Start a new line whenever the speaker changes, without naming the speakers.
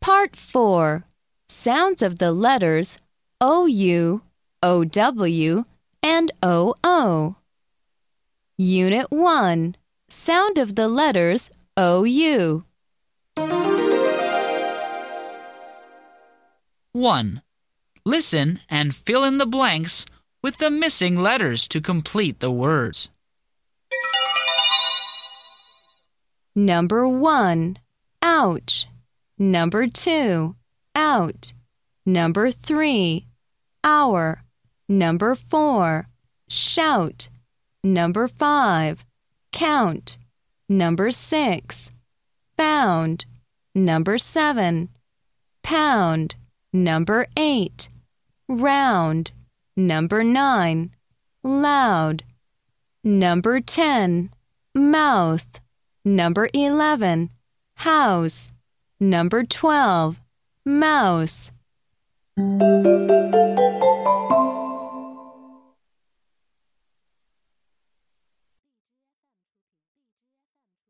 Part 4 Sounds of the letters OU, OW, and OO. Unit 1 Sound of the letters OU.
1. Listen and fill in the blanks with the missing letters to complete the words.
Number 1 Ouch. Number 2 Out. Number 3 Hour. Number 4 Shout. Number 5 Count. Number 6 Found. Number 7 Pound. Number 8 Round. Number 9 Loud. Number 10 Mouth. Number 11 House. Number 12 Mouse.